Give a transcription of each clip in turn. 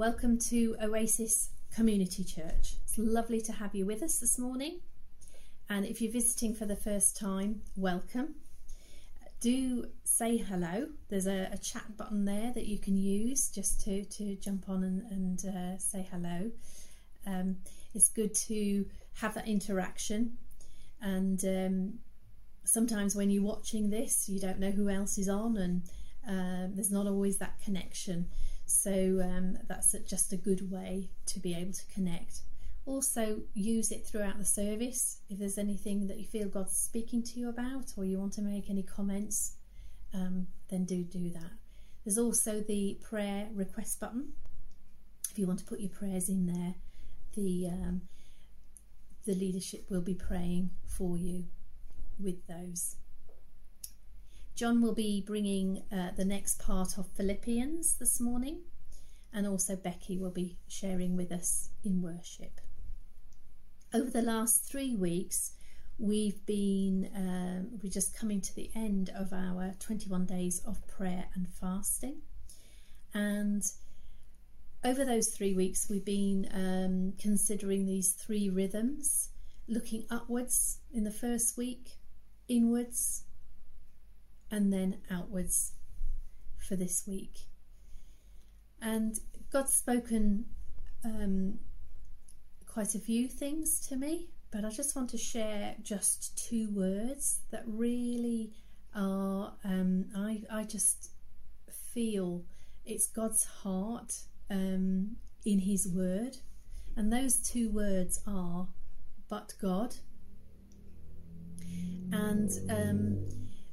Welcome to Oasis Community Church. It's lovely to have you with us this morning. And if you're visiting for the first time, welcome. Do say hello. There's a, a chat button there that you can use just to, to jump on and, and uh, say hello. Um, it's good to have that interaction. And um, sometimes when you're watching this, you don't know who else is on, and um, there's not always that connection. So um, that's just a good way to be able to connect. Also, use it throughout the service. If there's anything that you feel God's speaking to you about, or you want to make any comments, um, then do do that. There's also the prayer request button. If you want to put your prayers in there, the um, the leadership will be praying for you with those. John will be bringing uh, the next part of Philippians this morning, and also Becky will be sharing with us in worship. Over the last three weeks, we've been um, we're just coming to the end of our 21 days of prayer and fasting, and over those three weeks, we've been um, considering these three rhythms, looking upwards in the first week, inwards and then outwards for this week. And God's spoken um, quite a few things to me, but I just want to share just two words that really are, um, I, I just feel it's God's heart um, in His Word. And those two words are, but God. And um,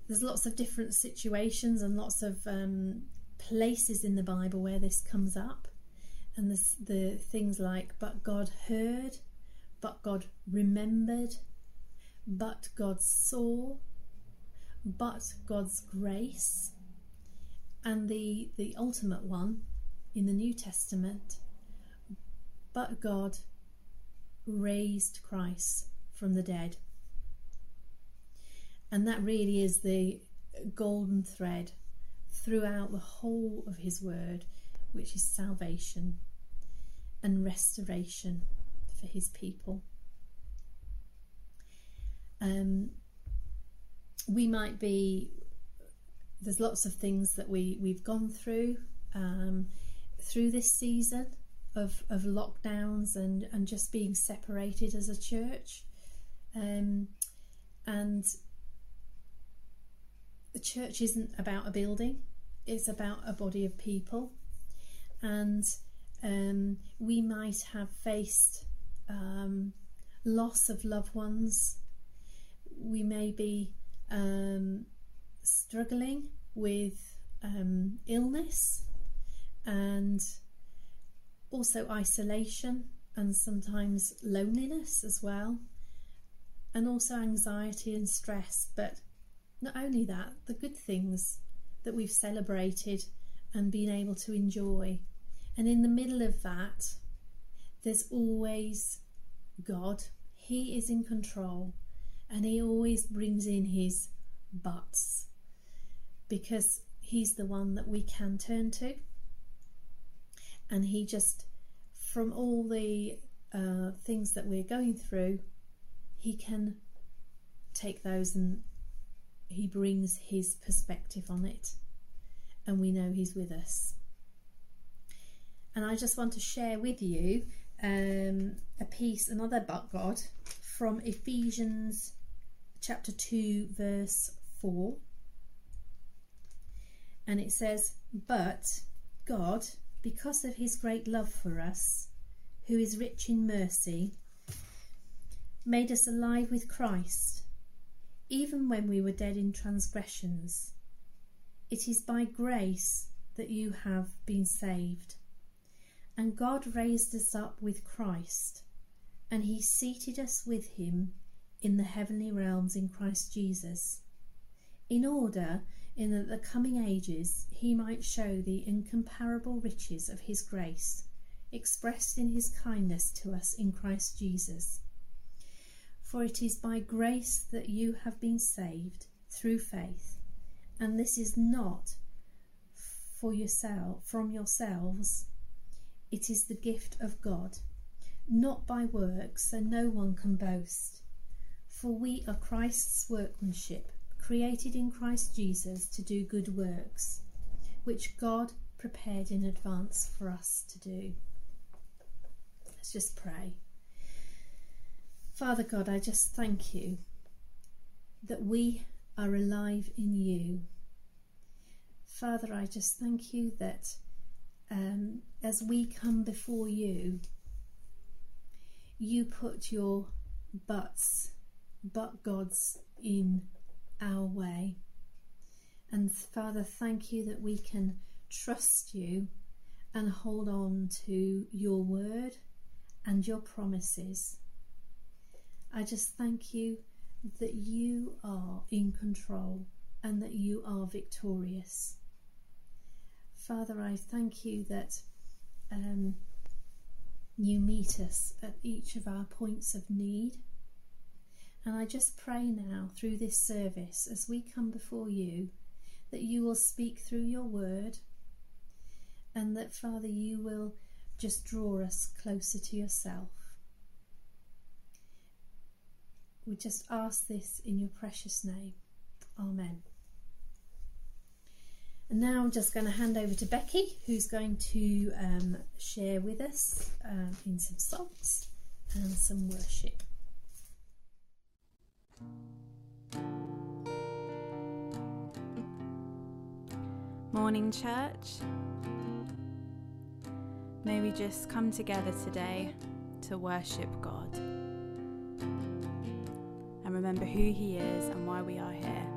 there's lots of different situations and lots of um, places in the Bible where this comes up. And there's the things like, but God heard, but God remembered, but God saw, but God's grace. And the, the ultimate one in the New Testament, but God raised Christ from the dead. And that really is the golden thread throughout the whole of his word, which is salvation and restoration for his people. Um, we might be, there's lots of things that we, we've gone through um, through this season of, of lockdowns and, and just being separated as a church. Um, and the church isn't about a building, it's about a body of people. And um, we might have faced um, loss of loved ones. We may be um, struggling with um, illness and also isolation and sometimes loneliness as well, and also anxiety and stress. But not only that, the good things that we've celebrated and been able to enjoy. And in the middle of that, there's always God. He is in control and He always brings in His buts because He's the one that we can turn to. And He just, from all the uh, things that we're going through, He can take those and he brings his perspective on it, and we know he's with us. And I just want to share with you um, a piece, another but God, from Ephesians chapter 2, verse 4. And it says, But God, because of his great love for us, who is rich in mercy, made us alive with Christ even when we were dead in transgressions. It is by grace that you have been saved. And God raised us up with Christ, and He seated us with Him in the heavenly realms in Christ Jesus, in order in the coming ages He might show the incomparable riches of His grace, expressed in His kindness to us in Christ Jesus. For it is by grace that you have been saved through faith, and this is not for yourself from yourselves. It is the gift of God, not by works, so no one can boast. For we are Christ's workmanship, created in Christ Jesus to do good works, which God prepared in advance for us to do. Let's just pray. Father God, I just thank you that we are alive in you. Father, I just thank you that um, as we come before you, you put your buts, but gods in our way. And Father, thank you that we can trust you and hold on to your word and your promises. I just thank you that you are in control and that you are victorious. Father, I thank you that um, you meet us at each of our points of need. And I just pray now through this service as we come before you that you will speak through your word and that, Father, you will just draw us closer to yourself. We just ask this in your precious name. Amen. And now I'm just going to hand over to Becky, who's going to um, share with us um, in some songs and some worship. Morning, church. May we just come together today to worship God remember who He is and why we are here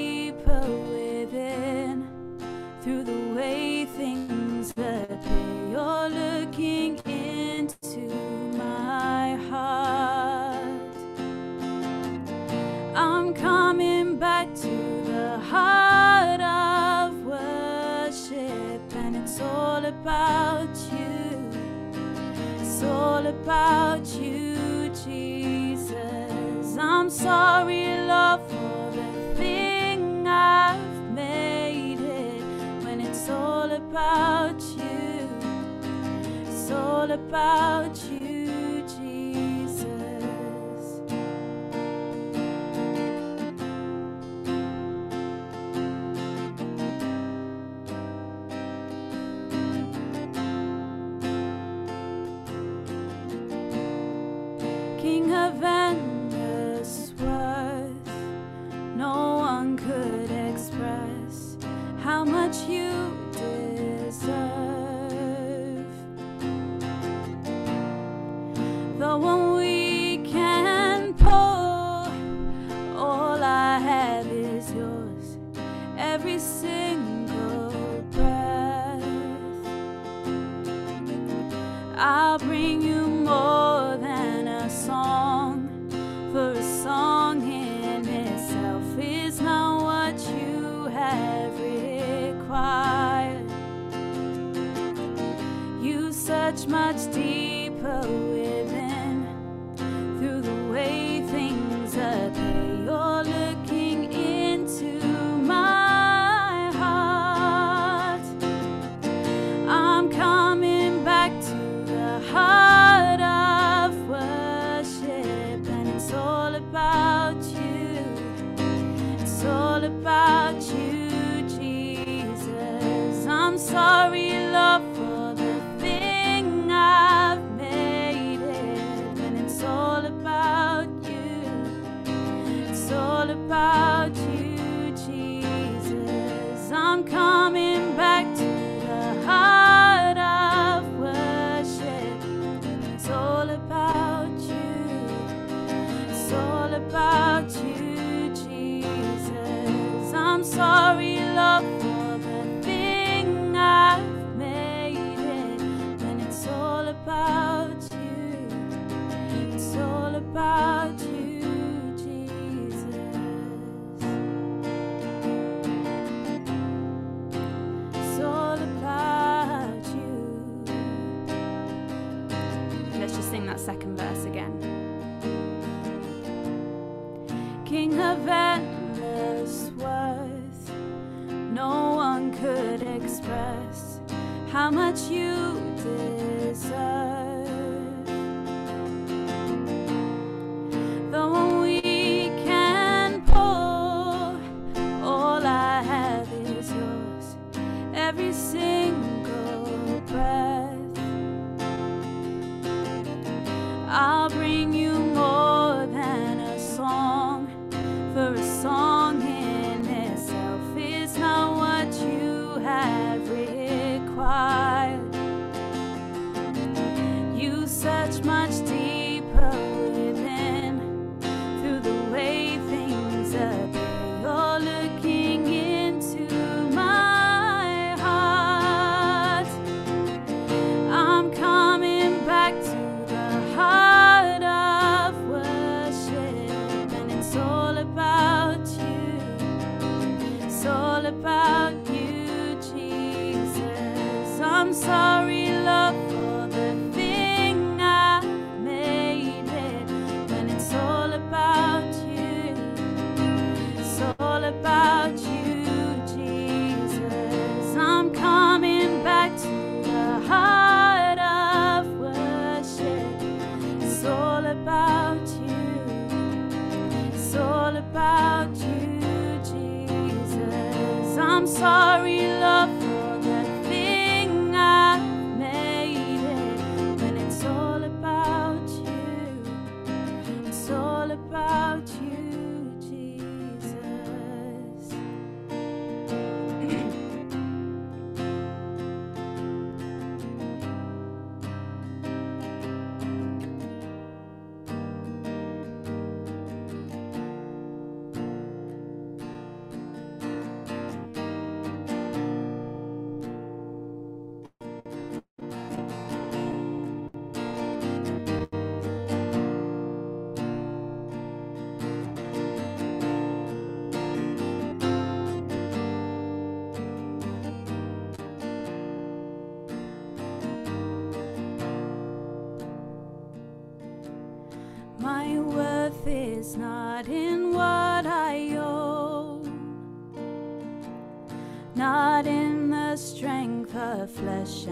about you, Jesus. I'm sorry, Lord, for the thing I've made it when it's all about you. It's all about you, It's not in what I owe, not in the strength of flesh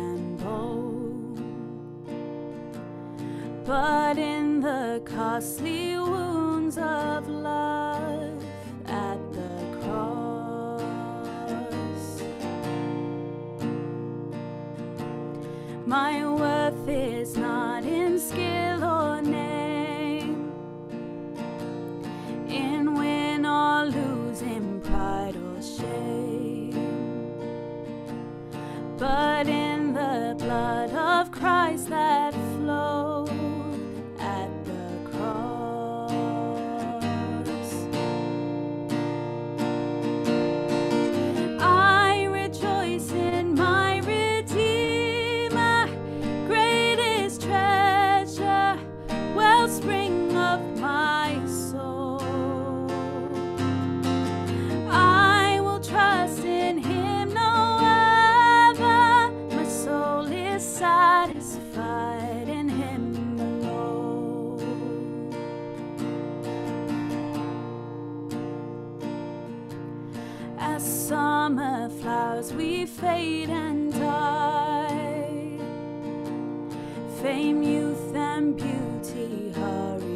fame, youth, and beauty hurry.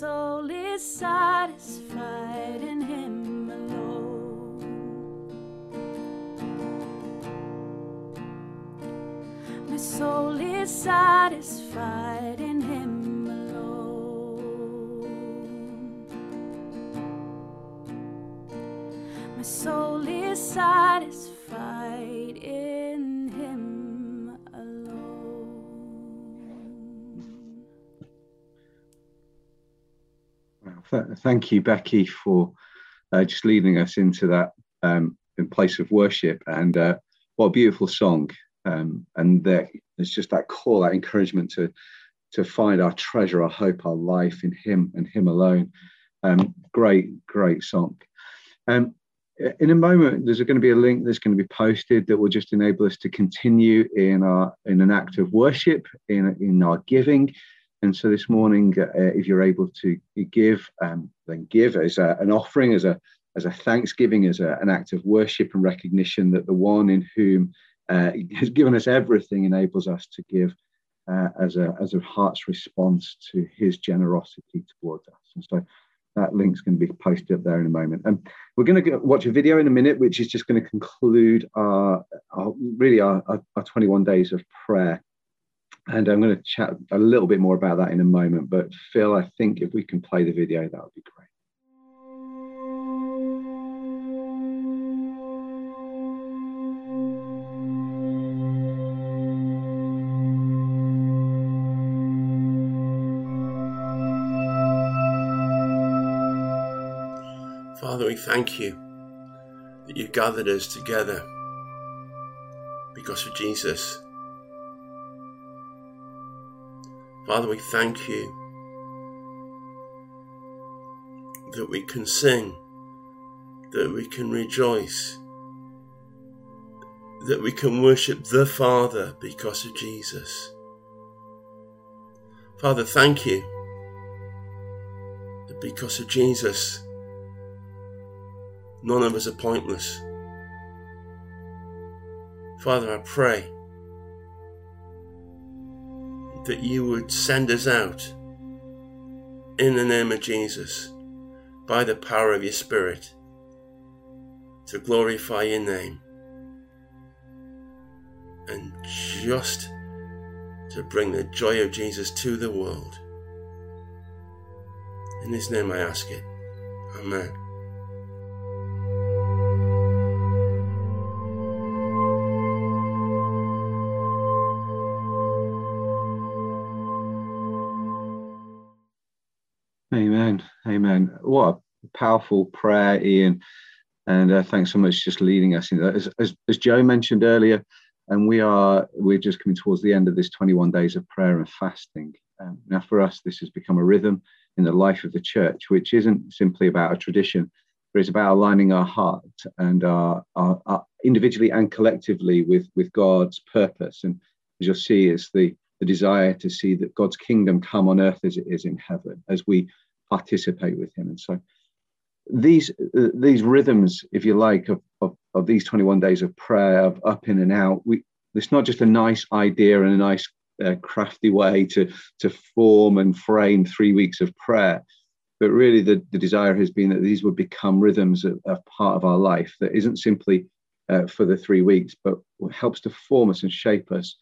Soul is satisfied in Him alone. My soul is satisfied in Him alone. My soul is satisfied th- Thank you, Becky, for uh, just leading us into that um, in place of worship. And uh, what a beautiful song! Um, and there, there's just that call, that encouragement to to find our treasure, our hope, our life in Him and Him alone. Um, great, great song. Um, in a moment, there's going to be a link that's going to be posted that will just enable us to continue in our in an act of worship, in in our giving. And so this morning, uh, if you're able to give, um, then give as a, an offering, as a as a thanksgiving, as a, an act of worship and recognition that the one in whom uh, has given us everything enables us to give uh, as a as a heart's response to His generosity towards us. And so that link's going to be posted up there in a moment. And we're going to watch a video in a minute, which is just going to conclude our, our really our, our, our 21 days of prayer. And I'm going to chat a little bit more about that in a moment. But Phil, I think if we can play the video, that would be great. Father, we thank you that you gathered us together because of Jesus. Father, we thank you that we can sing, that we can rejoice, that we can worship the Father because of Jesus. Father, thank you that because of Jesus, none of us are pointless. Father, I pray that you would send us out in the name of Jesus by the power of your Spirit to glorify your name and just to bring the joy of Jesus to the world. In his name I ask it. Amen. Amen. What a powerful prayer, Ian. And uh, thanks so much just leading us in that. As, as, as Joe mentioned earlier, and we are we're just coming towards the end of this 21 days of prayer and fasting. Um, now, for us, this has become a rhythm in the life of the church, which isn't simply about a tradition, but it's about aligning our heart and our, our, our individually and collectively with with God's purpose. And as you'll see, it's the the desire to see that God's kingdom come on earth as it is in heaven, as we participate with Him. And so, these uh, these rhythms, if you like, of, of of these 21 days of prayer, of up in and out, we it's not just a nice idea and a nice uh, crafty way to to form and frame three weeks of prayer, but really the, the desire has been that these would become rhythms of, of part of our life that isn't simply uh, for the three weeks, but helps to form us and shape us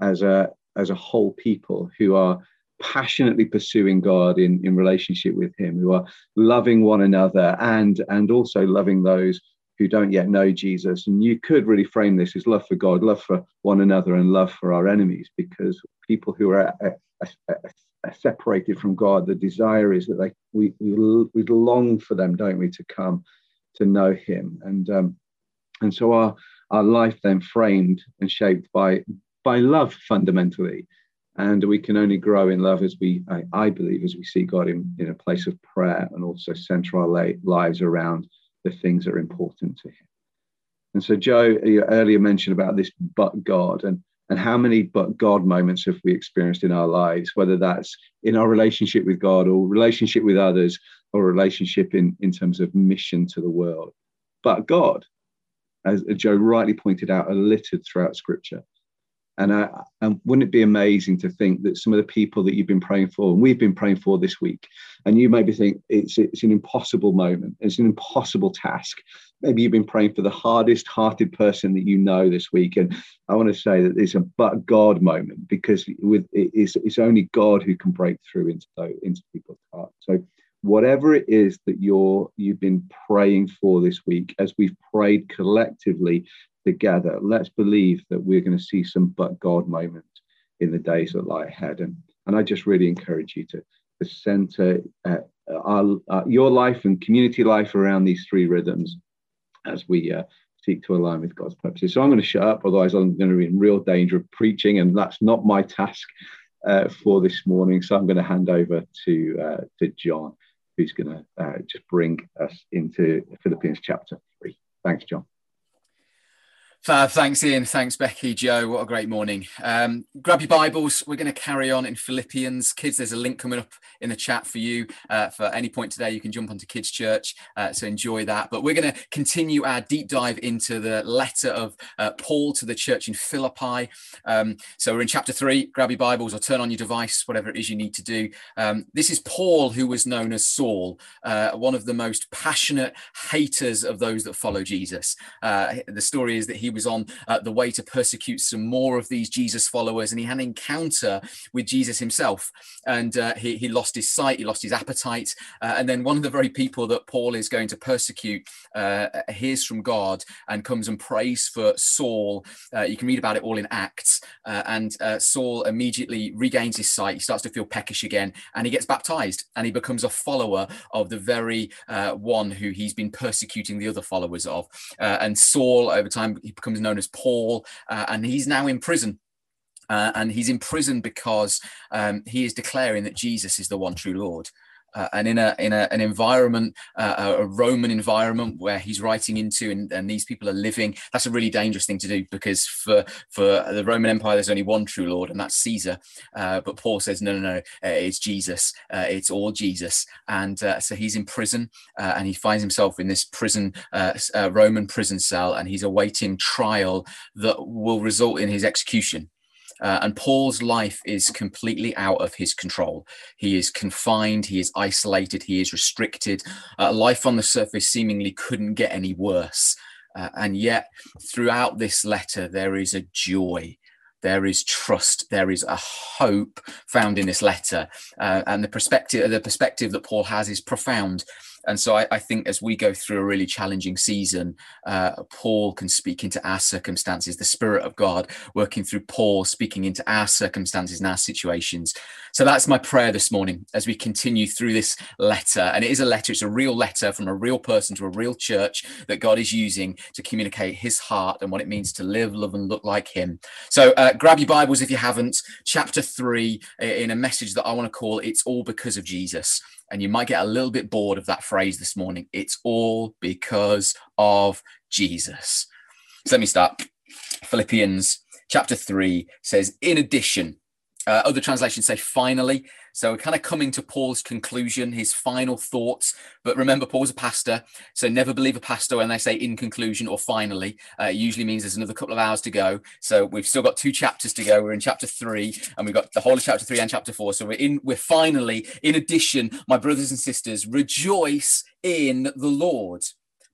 as a as a whole people who are passionately pursuing God in, in relationship with Him, who are loving one another and and also loving those who don't yet know Jesus. And you could really frame this as love for God, love for one another, and love for our enemies, because people who are uh, uh, uh, separated from God, the desire is that they we we, we long for them, don't we, to come to know Him, and um, and so our our life then framed and shaped by by love fundamentally, and we can only grow in love as we I, I believe as we see God in in a place of prayer and also center our lives around the things that are important to Him. And so Joe you earlier mentioned about this but God and and how many but God moments have we experienced in our lives, whether that's in our relationship with God or relationship with others or relationship in, in terms of mission to the world. But God, as Joe rightly pointed out, are littered throughout scripture. And, I, and wouldn't it be amazing to think that some of the people that you've been praying for, and we've been praying for this week, and you maybe think it's, it's an impossible moment, it's an impossible task. Maybe you've been praying for the hardest hearted person that you know this week. And I want to say that it's a but God moment because with it's, it's only God who can break through into, into people's hearts. So whatever it is that you're you've been praying for this week, as we've prayed collectively together, let's believe that we're going to see some but God moments in the days that lie ahead. And, and I just really encourage you to, to center uh, our, uh, your life and community life around these three rhythms as we uh, seek to align with God's purposes. So I'm going to shut up, otherwise, I'm going to be in real danger of preaching, and that's not my task uh, for this morning. So I'm going to hand over to, uh, to John, who's going to uh, just bring us into Philippians chapter 3. Thanks, John. Fab, thanks Ian, thanks Becky, Joe. What a great morning. Um, grab your Bibles. We're going to carry on in Philippians. Kids, there's a link coming up in the chat for you. Uh, for any point today, you can jump onto Kids Church. Uh, so enjoy that. But we're going to continue our deep dive into the letter of uh, Paul to the church in Philippi. Um, so we're in chapter three. Grab your Bibles or turn on your device, whatever it is you need to do. Um, this is Paul, who was known as Saul, uh, one of the most passionate haters of those that follow Jesus. Uh, the story is that he was on uh, the way to persecute some more of these Jesus followers, and he had an encounter with Jesus himself. And uh, he, he lost his sight, he lost his appetite. Uh, and then one of the very people that Paul is going to persecute uh, hears from God and comes and prays for Saul. Uh, you can read about it all in Acts. Uh, and Saul immediately regains his sight, he starts to feel peckish again, and he gets baptized and he becomes a follower of the very one who he's been persecuting the other followers of. and Saul, over time, he becomes known as Paul, uh, and he's now in prison. Uh, and he's in prison because um, he is declaring that Jesus is the one true Lord uh, and in a in a, an environment, uh, a Roman environment where he's writing into, and, and, these people are living. That's a really dangerous thing to do because for for the Roman Empire, there's only one true Lord, and that's Caesar. Uh, but Paul says, no, no, no, uh, it's Jesus. Uh, it's all Jesus. And uh, so he's in prison, and he finds himself in this prison, Roman prison cell, and he's awaiting trial that will result in his execution. Uh, and Paul's life is completely out of his control. He is confined, he is isolated, he is restricted. Uh, life on the surface seemingly couldn't get any worse. Uh, and yet, throughout this letter, there is a joy. There is trust. There is a hope found in this letter, uh, and the perspective, the perspective that Paul has, is profound. And so I, I, think as we go through a really challenging season, uh, Paul can speak into our circumstances, the Spirit of God working through Paul, speaking into our circumstances and our situations. So that's my prayer this morning as we continue through this letter. And it is a letter, it's a real letter from a real person to a real church that God is using to communicate his heart and what it means to live, love, and look like him. So uh, grab your Bibles if you haven't, chapter three, in a message that I want to call It's All Because of Jesus and you might get a little bit bored of that phrase this morning. It's all because of Jesus. So let me start. Philippians chapter 3 says, In addition, uh, other translations say finally. So we're kind of coming to Paul's conclusion, his final thoughts. But remember, Paul's a pastor, so never believe a pastor when they say in conclusion or finally. Uh, it usually means there's another couple of hours to go. So we've still got two chapters to go. We're in chapter three, and we've got the whole of chapter three and chapter four. So we're in. We're finally, in addition, my brothers and sisters, rejoice in the Lord.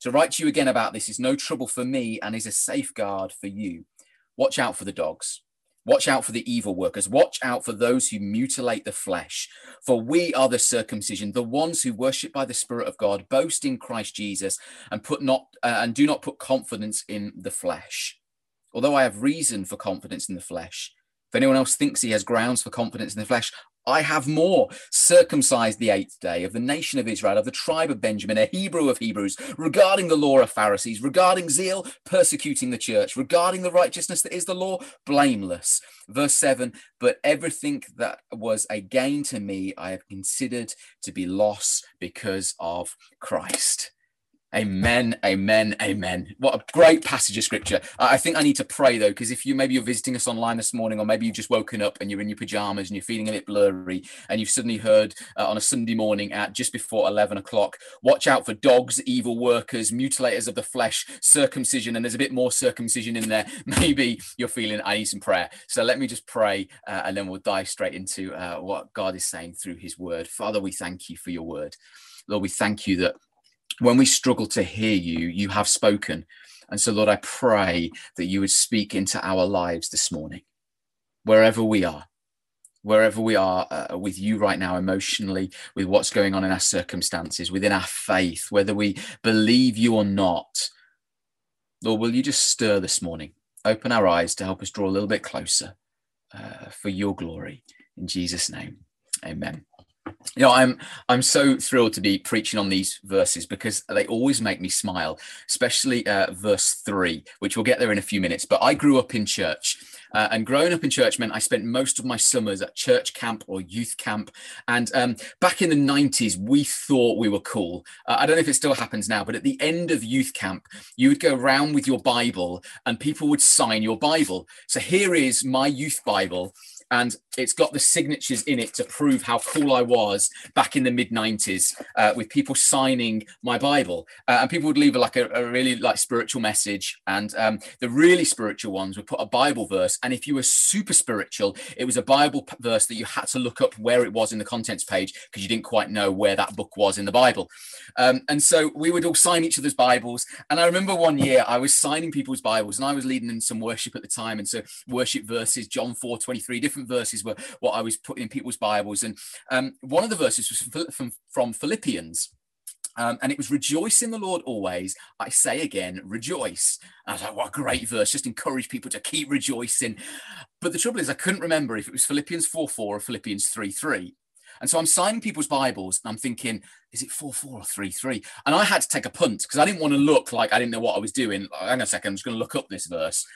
To write to you again about this is no trouble for me and is a safeguard for you. Watch out for the dogs Watch out for the evil workers. Watch out for those who mutilate the flesh. For we are the circumcision, the ones who worship by the Spirit of God, boast in Christ Jesus, and put not uh, and do not put confidence in the flesh. Although I have reason for confidence in the flesh, if anyone else thinks he has grounds for confidence in the flesh, I have more. Circumcised the eighth day of the nation of Israel, of the tribe of Benjamin, a Hebrew of Hebrews, regarding the law of Pharisees, regarding zeal, persecuting the church, regarding the righteousness that is the law, blameless. Verse 7 But everything that was a gain to me, I have considered to be loss because of Christ. Amen, amen, amen. What a great passage of scripture. I think I need to pray though, because if you maybe you're visiting us online this morning, or maybe you've just woken up and you're in your pajamas and you're feeling a bit blurry, and you've suddenly heard uh, on a Sunday morning at just before 11 o'clock, watch out for dogs, evil workers, mutilators of the flesh, circumcision, and there's a bit more circumcision in there. Maybe you're feeling, I need some prayer. So let me just pray, uh, and then we'll dive straight into uh, what God is saying through his word. Father, we thank you for your word. Lord, we thank you that when we struggle to hear you, you have spoken. And so, Lord, I pray that you would speak into our lives this morning, wherever we are, wherever we are uh, with you right now, emotionally, with what's going on in our circumstances, within our faith, whether we believe you or not. Lord, will you just stir this morning? Open our eyes to help us draw a little bit closer uh, for your glory. In Jesus' name, amen you know i'm i'm so thrilled to be preaching on these verses because they always make me smile especially uh, verse 3 which we'll get there in a few minutes. But i grew up in church uh, and growing up in church meant i spent most of my summers at church camp or youth camp. And um, back in the 90s we thought we were cool. Uh, i don't know if it still happens now but at the end of youth camp you would go around with your bible and people would sign your bible. So here is my youth bible and it's got the signatures in it to prove how cool I was back in the mid 90s uh, with people signing my Bible. Uh, and people would leave like a, a really like spiritual message. And um, the really spiritual ones would put a Bible verse. And if you were super spiritual, it was a Bible verse that you had to look up where it was in the contents page because you didn't quite know where that book was in the Bible. Um, and so we would all sign each other's Bibles. And I remember one year I was signing people's Bibles and I was leading in some worship at the time. And so worship verses, John 4 23, different verses were what I was putting in people's Bibles. And um, one of the verses was from, from Philippians. Um, and it was rejoice in the Lord always. I say again, rejoice. And I was like, what a great verse. Just encourage people to keep rejoicing. But the trouble is, I couldn't remember if it was Philippians 4 4 or Philippians 3 3. And so I'm signing people's Bibles and I'm thinking, is it 4 4 or 3 3? And I had to take a punt because I didn't want to look like I didn't know what I was doing. Hang on a second, I'm just going to look up this verse.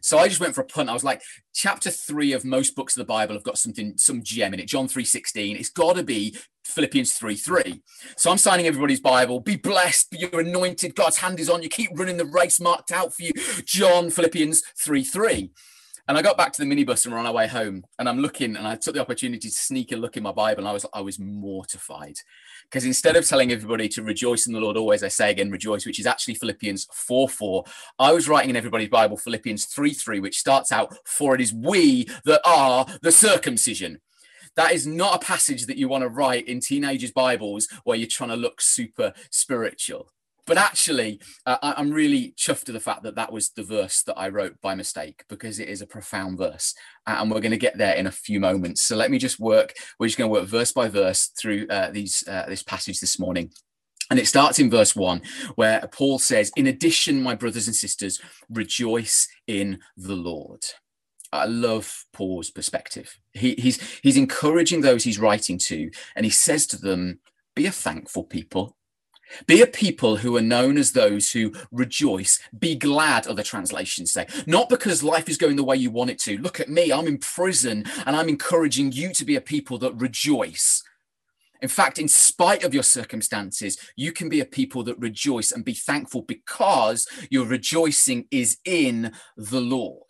So I just went for a punt. I was like, chapter 3 of most books of the Bible have got something, some gem in it. John 3 16. It's got to be Philippians 3 3. So I'm signing everybody's Bible. Be blessed. You're anointed. God's hand is on you. Keep running the race marked out for you. John, Philippians 3 3. And I got back to the minibus and we're on our way home. And I'm looking and I took the opportunity to sneak a look in my Bible. And I was I was mortified. Because instead of telling everybody to rejoice in the Lord always, I say again, rejoice, which is actually Philippians 4 4. I was writing in everybody's Bible Philippians 3 3, which starts out, For it is we that are the circumcision. That is not a passage that you want to write in teenagers' Bibles where you're trying to look super spiritual but actually, uh, I'm really chuffed to the fact that that was the verse that I wrote by mistake because it is a profound verse, and we're going to get there in a few moments. So let me just work. We're just going to work verse by verse through uh, these uh, this passage this morning. And it starts in verse one, where Paul says, In addition, my brothers and sisters, rejoice in the Lord. I love Paul's perspective. He, he's, he's encouraging those he's writing to, and he says to them, Be a thankful people. Be a people who are known as those who rejoice. Be glad, other translations say. Not because life is going the way you want it to. Look at me, I'm in prison, and I'm encouraging you to be a people that rejoice. In fact, in spite of your circumstances, you can be a people that rejoice and be thankful because your rejoicing is in the Lord.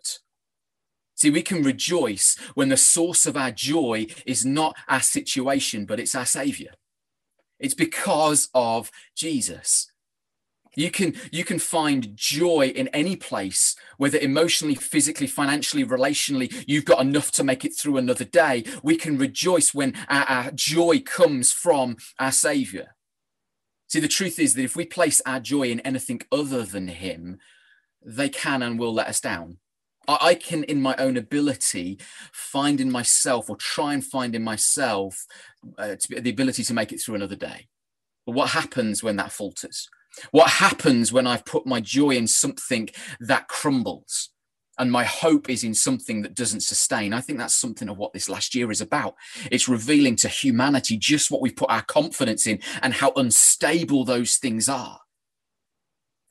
See, we can rejoice when the source of our joy is not our situation, but it's our Savior. It's because of Jesus. You can you can find joy in any place, whether emotionally, physically, financially, relationally. You've got enough to make it through another day. We can rejoice when our, our joy comes from our Savior. See, the truth is that if we place our joy in anything other than Him, they can and will let us down. I, can, in my own ability, find in myself or try and find in myself uh, be, the ability to make it through another day. But what happens when that falters? What happens when I've put my joy in something that crumbles? and my hope is in something that doesn't sustain. I think that's something of what this last year is about. It's revealing to humanity just what we've put our confidence in and how unstable those things are.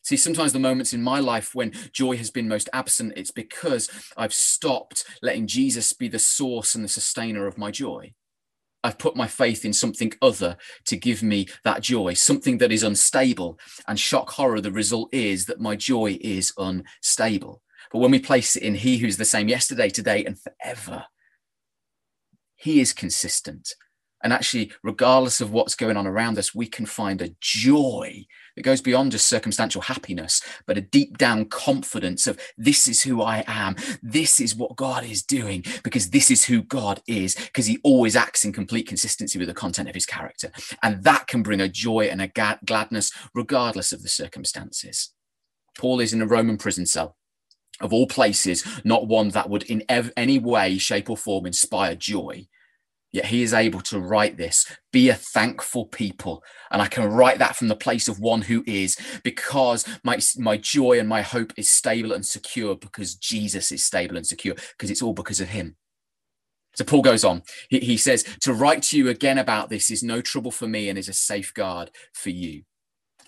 See, sometimes the moments in my life when joy has been most absent, it's because I've stopped letting Jesus be the source and the sustainer of my joy. I've put my faith in something other to give me that joy, something that is unstable. And shock horror, the result is that my joy is unstable. But when we place it in He who's the same yesterday, today, and forever, He is consistent. And actually, regardless of what's going on around us, we can find a joy that goes beyond just circumstantial happiness, but a deep down confidence of this is who I am. This is what God is doing because this is who God is, because He always acts in complete consistency with the content of His character. And that can bring a joy and a gladness regardless of the circumstances. Paul is in a Roman prison cell of all places, not one that would in ev- any way, shape, or form inspire joy. Yet he is able to write this be a thankful people. And I can write that from the place of one who is, because my, my joy and my hope is stable and secure, because Jesus is stable and secure, because it's all because of him. So Paul goes on. He, he says, To write to you again about this is no trouble for me and is a safeguard for you.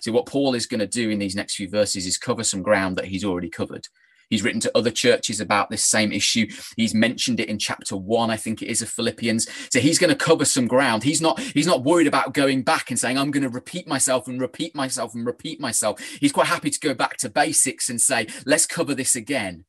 so what Paul is going to do in these next few verses is cover some ground that he's already covered. He's written to other churches about this same issue. He's mentioned it in chapter one, I think it is of Philippians. So he's going to cover some ground. He's not he's not worried about going back and saying, I'm going to repeat myself and repeat myself and repeat myself. He's quite happy to go back to basics and say, let's cover this again.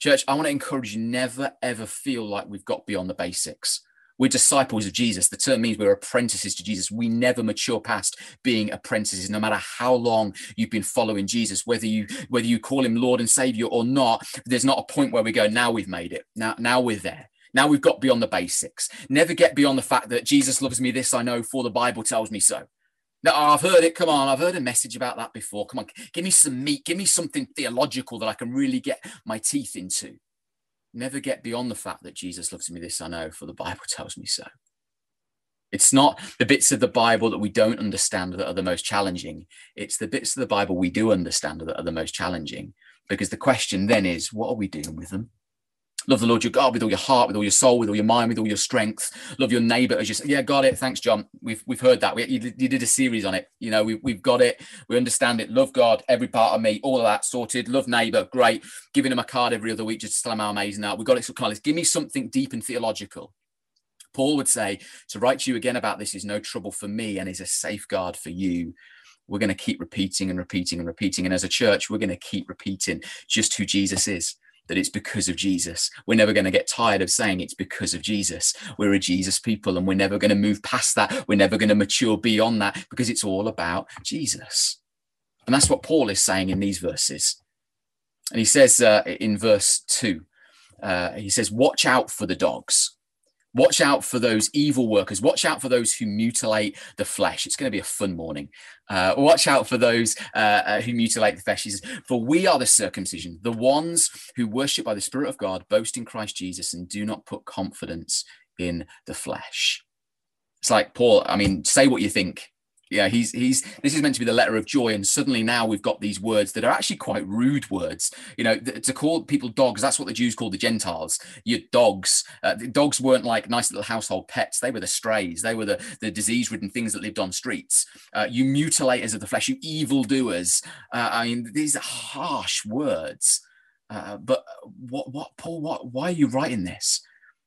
Church, I want to encourage you never ever feel like we've got beyond the basics. We're disciples of Jesus. The term means we're apprentices to Jesus. We never mature past being apprentices, no matter how long you've been following Jesus, whether you whether you call him Lord and Savior or not. There's not a point where we go, now we've made it. Now, now we're there. Now we've got beyond the basics. Never get beyond the fact that Jesus loves me. This I know, for the Bible tells me so. No, I've heard it. Come on, I've heard a message about that before. Come on, give me some meat. Give me something theological that I can really get my teeth into never get beyond the fact that Jesus loves me. This I know, for the Bible tells me so. It's not the bits of the Bible that we don't understand that are the most challenging. It's the bits of the Bible we do understand that are the most challenging. Because the question then is, what are we doing with them? Love the Lord your God with all your heart, with all your soul, with all your mind, with all your strength. Love your neighbor as you say, yeah, got it. Thanks, John. We've we've heard that. We, you, you did a series on it. You know, we, we've got it. We understand it. Love God, every part of me, all of that sorted. Love neighbor, great. Giving him a card every other week just to tell him how amazing that. We've got it. So let's give me something deep and theological. Paul would say, to write to you again about this is no trouble for me and is a safeguard for you we're going to keep repeating and repeating and repeating. And as a church, we're going to keep repeating just who Jesus is that it's because of Jesus. We're never going to get tired of saying it's because of Jesus. We're a Jesus people and we're never going to move past that. We're never going to mature beyond that because it's all about Jesus. And that's what Paul is saying in these verses. And he says uh, in verse 2, uh, he says, Watch out for the dogs. Watch out for those evil workers. Watch out for those who mutilate the flesh. It's going to be a fun morning. Uh, watch out for those uh, uh, who mutilate the flesh. For we are the circumcision, the ones who worship by the Spirit of God, boast in Christ Jesus, and do not put confidence in the flesh. It's like, Paul, I mean, say what you think yeah he's he's this is meant to be the letter of joy and suddenly now we've got these words that are actually quite rude words. You know th- to call people dogs that's what the jews called the gentiles your dogs. Uh, the dogs weren't like nice little household pets. They were the strays. They were the the disease ridden things that lived on streets. Uh, you mutilators of the flesh you evildoers. Uh, i mean these are harsh words. Uh, but what what paul what why are you writing this?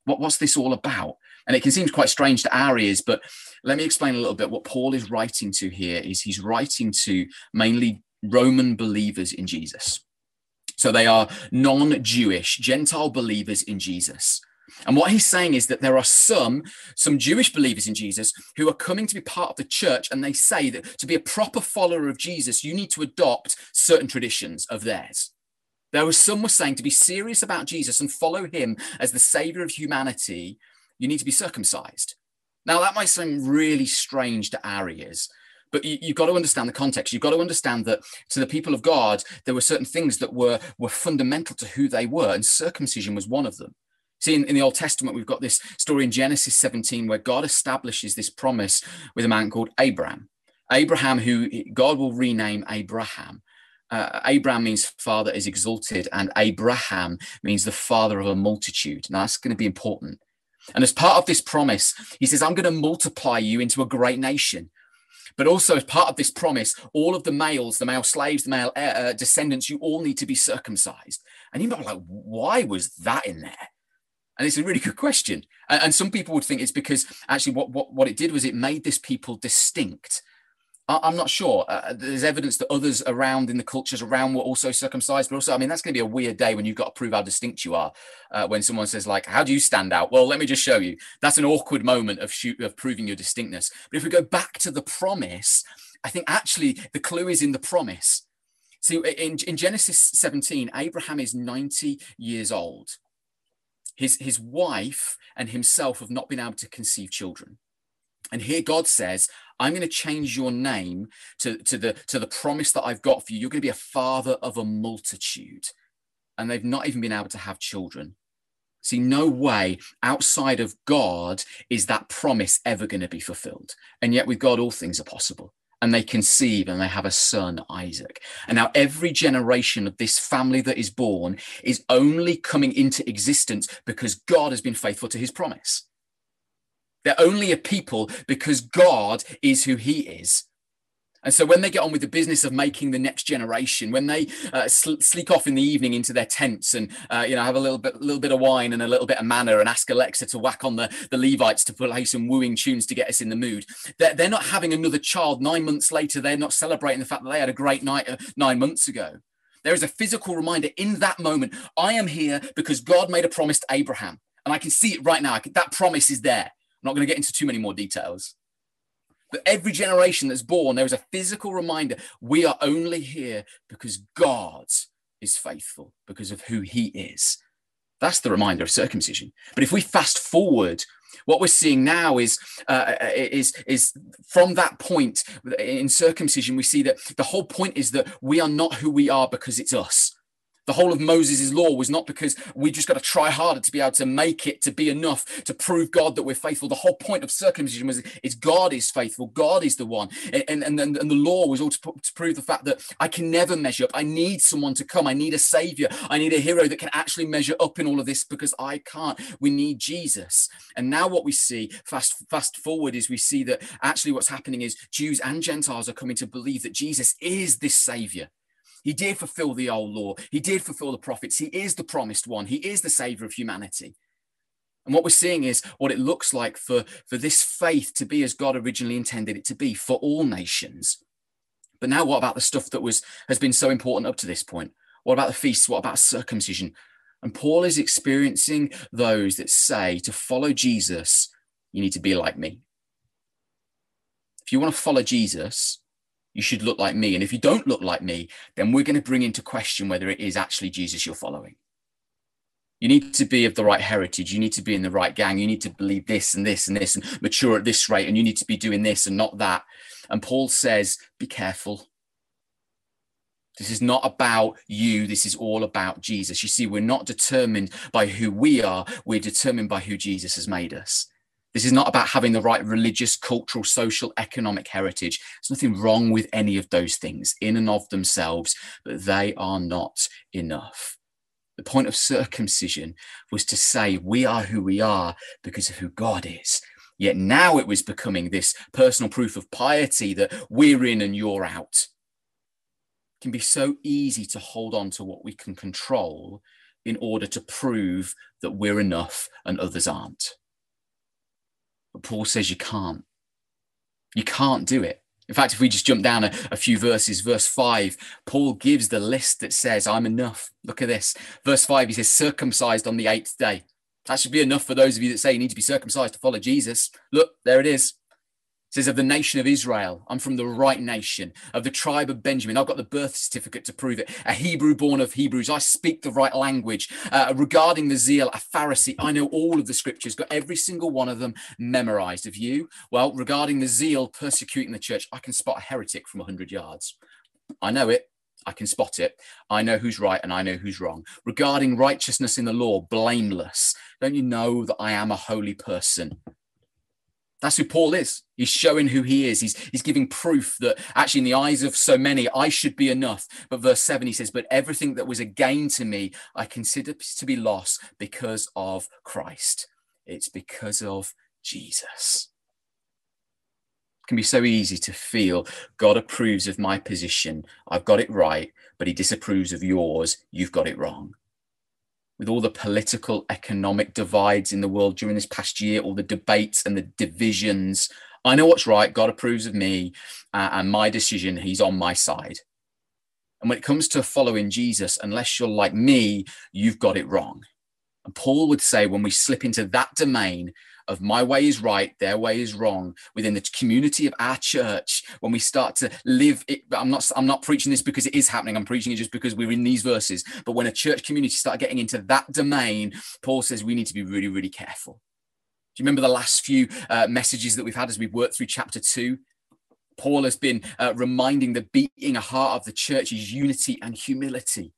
What, what's this all about and it can seem quite strange to our ears, but let me explain a little bit. What Paul is writing to here is he's writing to mainly Roman believers in Jesus. So they are non Jewish, Gentile believers in Jesus. And what he's saying is that there are some, some Jewish believers in Jesus who are coming to be part of the church, and they say that to be a proper follower of Jesus, you need to adopt certain traditions of theirs. There were some were saying to be serious about Jesus and follow him as the savior of humanity, you need to be circumcised. Now, that might seem really strange to our ears, but you, have got to understand the context you've got to understand that to the people of god there were certain things that were were fundamental to who they were and circumcision was one of them see in, in the old testament we've got this story in genesis 17 where god establishes this promise with a man called abram abram who god will rename abraham uh, Abram means father is exalted, and Abraham means the father of a multitude. Now, that's going to be important. And as part of this promise, he says, I'm going to multiply you into a great nation. But also, as part of this promise, all of the males, the male slaves, the male uh, uh descendants, you all need to be circumcised. And you might be like, why was that in there? And it's a really good question. And, and some people would think it's because actually what, what, what it did was it made this people distinct. I'm not sure. Uh, there's evidence that others around in the cultures around were also circumcised, but also, I mean, that's going to be a weird day when you've got to prove how distinct you are. Uh, when someone says, like, "How do you stand out?" Well, let me just show you. That's an awkward moment of shoot of proving your distinctness. But if we go back to the promise, I think actually the clue is in the promise. See, in, in Genesis 17, Abraham is 90 years old. His his wife and himself have not been able to conceive children. And here God says, I'm going to change your name to, to, the, to the promise that I've got for you. You're going to be a father of a multitude. And they've not even been able to have children. See, no way outside of God is that promise ever going to be fulfilled. And yet, with God, all things are possible. And they conceive and they have a son, Isaac. And now, every generation of this family that is born is only coming into existence because God has been faithful to his promise. They're only a people because God is who He is. And so when they get on with the business of making the next generation, when they uh, sl- off in the evening into their tents and uh, you know have a little bit, little bit of wine and a little bit of manna, and ask Alexa to whack on the, the Levites to play some wooing tunes to get us in the mood, they're, they're not having another child nine months later. They're not celebrating the fact that they had a great night uh, nine months ago. There is a physical reminder in that moment. I am here because God made a promise to Abraham, and I can see it right now. Can, that promise is there. I'm not going to get into too many more details. But every generation that's born, there is a physical reminder we are only here because God is faithful, because of who he is. That's the reminder of circumcision. But if we fast forward, what we're seeing now is, uh, is, is from that point in circumcision, we see that the whole point is that we are not who we are because it's us the whole of Moses' law was not because we just got to try harder to be able to make it to be enough to prove God that we're faithful. The whole point of circumcision was is God is faithful, God is the one. And, and, and, and the law was all to, to prove the fact that I can never measure up. I need someone to come. I need a savior. I need a hero that can actually measure up in all of this because I can't. We need Jesus. And now what we see, fast, fast forward, is we see that actually what's happening is Jews and Gentiles are coming to believe that Jesus is this savior he did fulfill the old law. He did fulfill the prophets. He is the promised one. He is the savior of humanity. And what we're seeing is what it looks like for, for this faith to be as God originally intended it to be for all nations. But now, what about the stuff that was has been so important up to this point? What about the feasts? What about circumcision? And Paul is experiencing those that say to follow Jesus, you need to be like me. If you want to follow Jesus, you should look like me. And if you don't look like me, then we're going to bring into question whether it is actually Jesus you're following. You need to be of the right heritage. You need to be in the right gang. You need to believe this and this and this and mature at this rate. And you need to be doing this and not that. And Paul says, be careful. This is not about you. This is all about Jesus. You see, we're not determined by who we are. We're determined by who Jesus has made us. This is not about having the right religious, cultural, social, economic heritage. There's nothing wrong with any of those things in and of themselves, but they are not enough. The point of circumcision was to say we are who we are because of who God is. Yet now it was becoming this personal proof of piety that we're in and you're out. It can be so easy to hold on to what we can control in order to prove that we're enough and others aren't. Paul says you can't. You can't do it. In fact, if we just jump down a, a, few verses, verse 5, Paul gives the list that says, I'm enough. Look at this. Verse 5, he says, circumcised on the eighth day. That should be enough for those of you that say you need to be circumcised to follow Jesus. Look, there it is. Says of the nation of Israel, I'm from the right nation, of the tribe of Benjamin. I've got the birth certificate to prove it. A Hebrew born of Hebrews. I speak the right language. Uh, regarding the zeal, a Pharisee. I know all of the scriptures, got every single one of them memorized. Of you, well, regarding the zeal persecuting the church, I can spot a heretic from 100 yards. I know it. I can spot it. I know who's right and I know who's wrong. Regarding righteousness in the law, blameless. Don't you know that I am a holy person? That's who Paul is. He's showing who he is. He's, he's giving proof that actually, in the eyes of so many, I should be enough. But verse 7, he says, But everything that was a gain to me, I consider to be loss because of Christ. It's because of Jesus. It can be so easy to feel God approves of my position. I've got it right, but he disapproves of yours. You've got it wrong with all the political, economic divides in the world during this past year, all the debates and the divisions. I know what's right. God approves of me uh, and my decision. He's on my side. And when it comes to following Jesus, unless you're like me, you've got it wrong. And Paul would say when we slip into that domain, of my way is right, their way is wrong within the community of our church. When we start to live it, I'm not I'm not preaching this because it is happening. I'm preaching it just because we're in these verses. But when a church community start getting into that domain, Paul says we need to be really, really careful. Do you remember the last few uh, messages that we've had as we've worked through chapter two? Paul has been uh, reminding the beating heart of the church is unity and humility.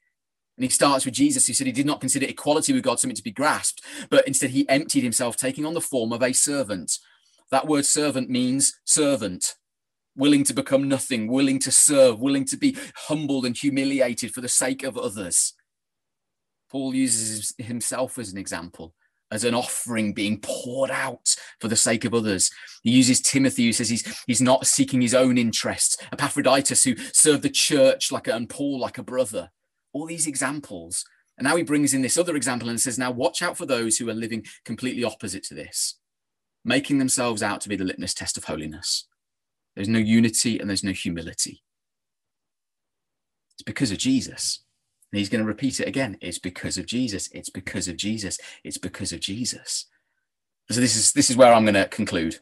And he starts with Jesus, who said he did not consider equality with God something to be grasped, but instead he emptied himself, taking on the form of a servant. That word servant means servant, willing to become nothing, willing to serve, willing to be humbled and humiliated for the sake of others. Paul uses himself as an example, as an offering being poured out for the sake of others. He uses Timothy, who says he's, he's not seeking his own interests, Epaphroditus, who served the church like a, and Paul like a brother all these examples. And now he brings in this other example and says, now watch out for those who are living completely opposite to this, making themselves out to be the litmus test of holiness. There's no unity and there's no humility. It's because of Jesus. And he's going to repeat it again. It's because of Jesus. It's because of Jesus. It's because of Jesus. So this is this is where I'm going to conclude.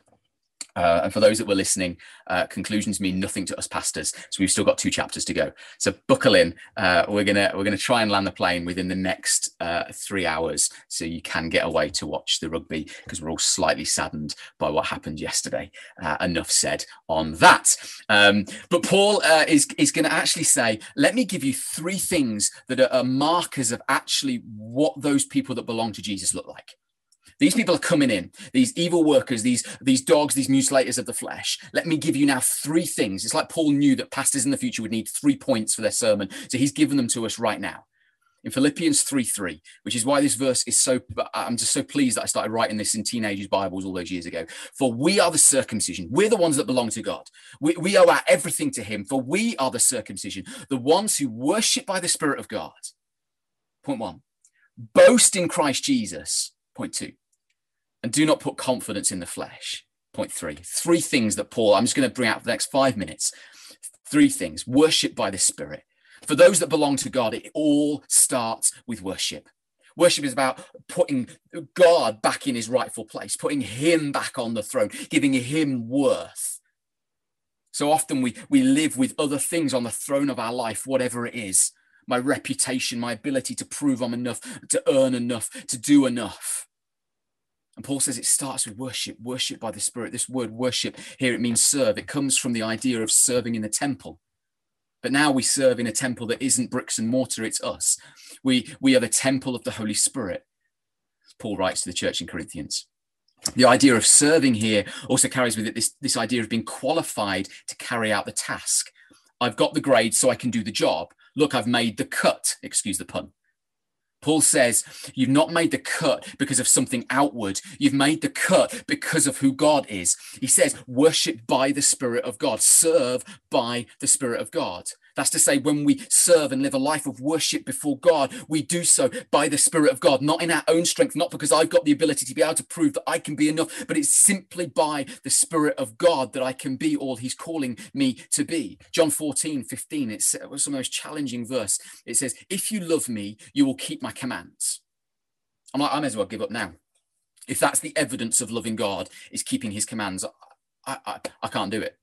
Uh, and for those that were listening, uh, conclusions mean nothing to us pastors. So we've still got two chapters to go. So buckle in. Uh, we're gonna we're gonna try and land the plane within the next uh, three hours, so you can get away to watch the rugby because we're all slightly saddened by what happened yesterday. Uh, enough said on that. Um, but Paul uh, is is going to actually say, let me give you three things that are, are markers of actually what those people that belong to Jesus look like. These people are coming in, these evil workers, these, these dogs, these mutilators of the flesh. Let me give you now three things. It's like Paul knew that pastors in the future would need three points for their sermon. So he's given them to us right now. In Philippians 3 3, which is why this verse is so, I'm just so pleased that I started writing this in teenagers' Bibles all those years ago. For we are the circumcision. We're the ones that belong to God. We, we owe our everything to Him. For we are the circumcision, the ones who worship by the Spirit of God. Point one, boast in Christ Jesus. Point two, and do not put confidence in the flesh. Point three. Three things that Paul, I'm just going to bring out for the next five minutes. Three things worship by the Spirit. For those that belong to God, it all starts with worship. Worship is about putting God back in his rightful place, putting him back on the throne, giving him worth. So often we, we live with other things on the throne of our life, whatever it is my reputation, my ability to prove I'm enough, to earn enough, to do enough. And Paul says it starts with worship, worship by the Spirit. This word worship here, it means serve. It comes from the idea of serving in the temple. But now we serve in a temple that isn't bricks and mortar, it's us. We, we are the temple of the Holy Spirit. Paul writes to the church in Corinthians. The idea of serving here also carries with it this, this idea of being qualified to carry out the task. I've got the grade so I can do the job. Look, I've made the cut, excuse the pun. Paul says, You've not made the cut because of something outward. You've made the cut because of who God is. He says, Worship by the Spirit of God, serve by the Spirit of God. That's to say, when we serve and live a life of worship before God, we do so by the Spirit of God, not in our own strength, not because I've got the ability to be able to prove that I can be enough, but it's simply by the Spirit of God that I can be all He's calling me to be. John 14, 15, it's uh, some of the most challenging verse. It says, If you love me, you will keep my commands. I'm like, I may as well give up now. If that's the evidence of loving God, is keeping his commands, I, I, I can't do it.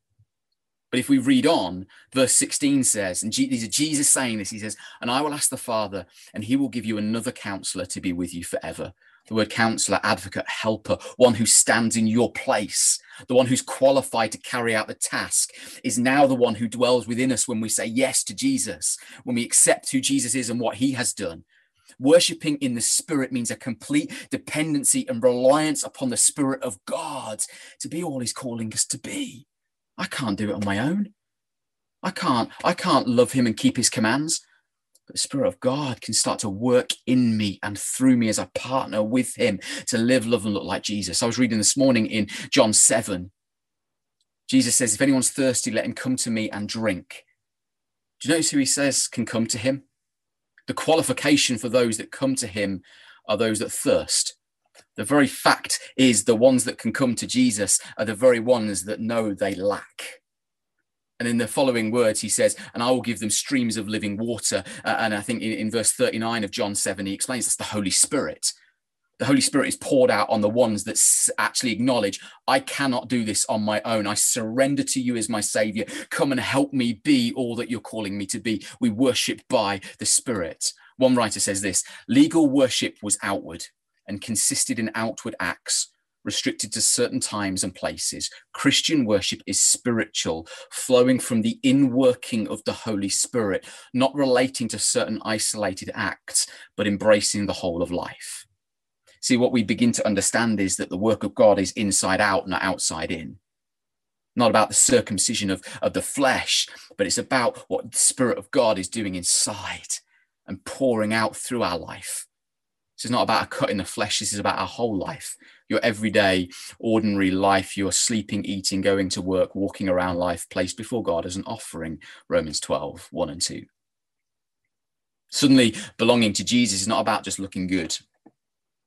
But if we read on, verse 16 says, and these are Jesus saying this, he says, And I will ask the Father, and he will give you another counselor to be with you forever. The word counselor, advocate, helper, one who stands in your place, the one who's qualified to carry out the task, is now the one who dwells within us when we say yes to Jesus, when we accept who Jesus is and what he has done. Worshipping in the Spirit means a complete dependency and reliance upon the Spirit of God to be all He's calling us to be. I can't do it on my own. I can't. I can't love Him and keep His commands. But the Spirit of God can start to work in me and through me as I partner with Him to live, love, and look like Jesus. I was reading this morning in John 7. Jesus says, If anyone's thirsty, let him come to me and drink. Do you notice who he says can come to him? The qualification for those that come to him are those that thirst. The very fact is the ones that can come to Jesus are the very ones that know they lack. And in the following words, he says, And I will give them streams of living water. Uh, and I think in, in verse 39 of John 7, he explains that's the Holy Spirit. The Holy Spirit is poured out on the ones that actually acknowledge, I cannot do this on my own. I surrender to you as my Savior. Come and help me be all that you're calling me to be. We worship by the Spirit. One writer says this legal worship was outward and consisted in outward acts restricted to certain times and places. Christian worship is spiritual, flowing from the inworking of the Holy Spirit, not relating to certain isolated acts, but embracing the whole of life. See, what we begin to understand is that the work of God is inside out, not outside in. Not about the circumcision of, of the flesh, but it's about what the Spirit of God is doing inside and pouring out through our life. This is not about a cut in the flesh. This is about our whole life, your everyday, ordinary life, your sleeping, eating, going to work, walking around life, placed before God as an offering. Romans 12, 1 and 2. Suddenly, belonging to Jesus is not about just looking good,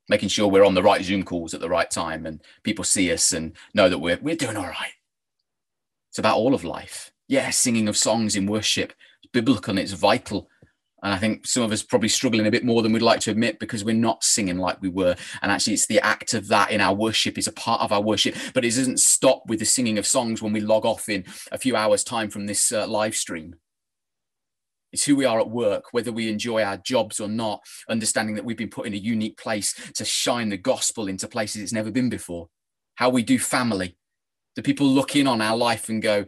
making sure we're on the right Zoom calls at the right time and people see us and know that we're, we're doing all right. It's about all of life. Yeah, singing of songs in worship, it's biblical and it's vital and I think some of us probably struggling a bit more than we'd like to admit because we're not singing like we were. And actually, it's the act of that in our worship is a part of our worship. But it doesn't stop with the singing of songs when we log off in a few hours' time from this uh, live stream. It's who we are at work, whether we enjoy our jobs or not, understanding that we've been put in a unique place to shine the gospel into places it's never been before. How we do family. Do people look in on our life and go,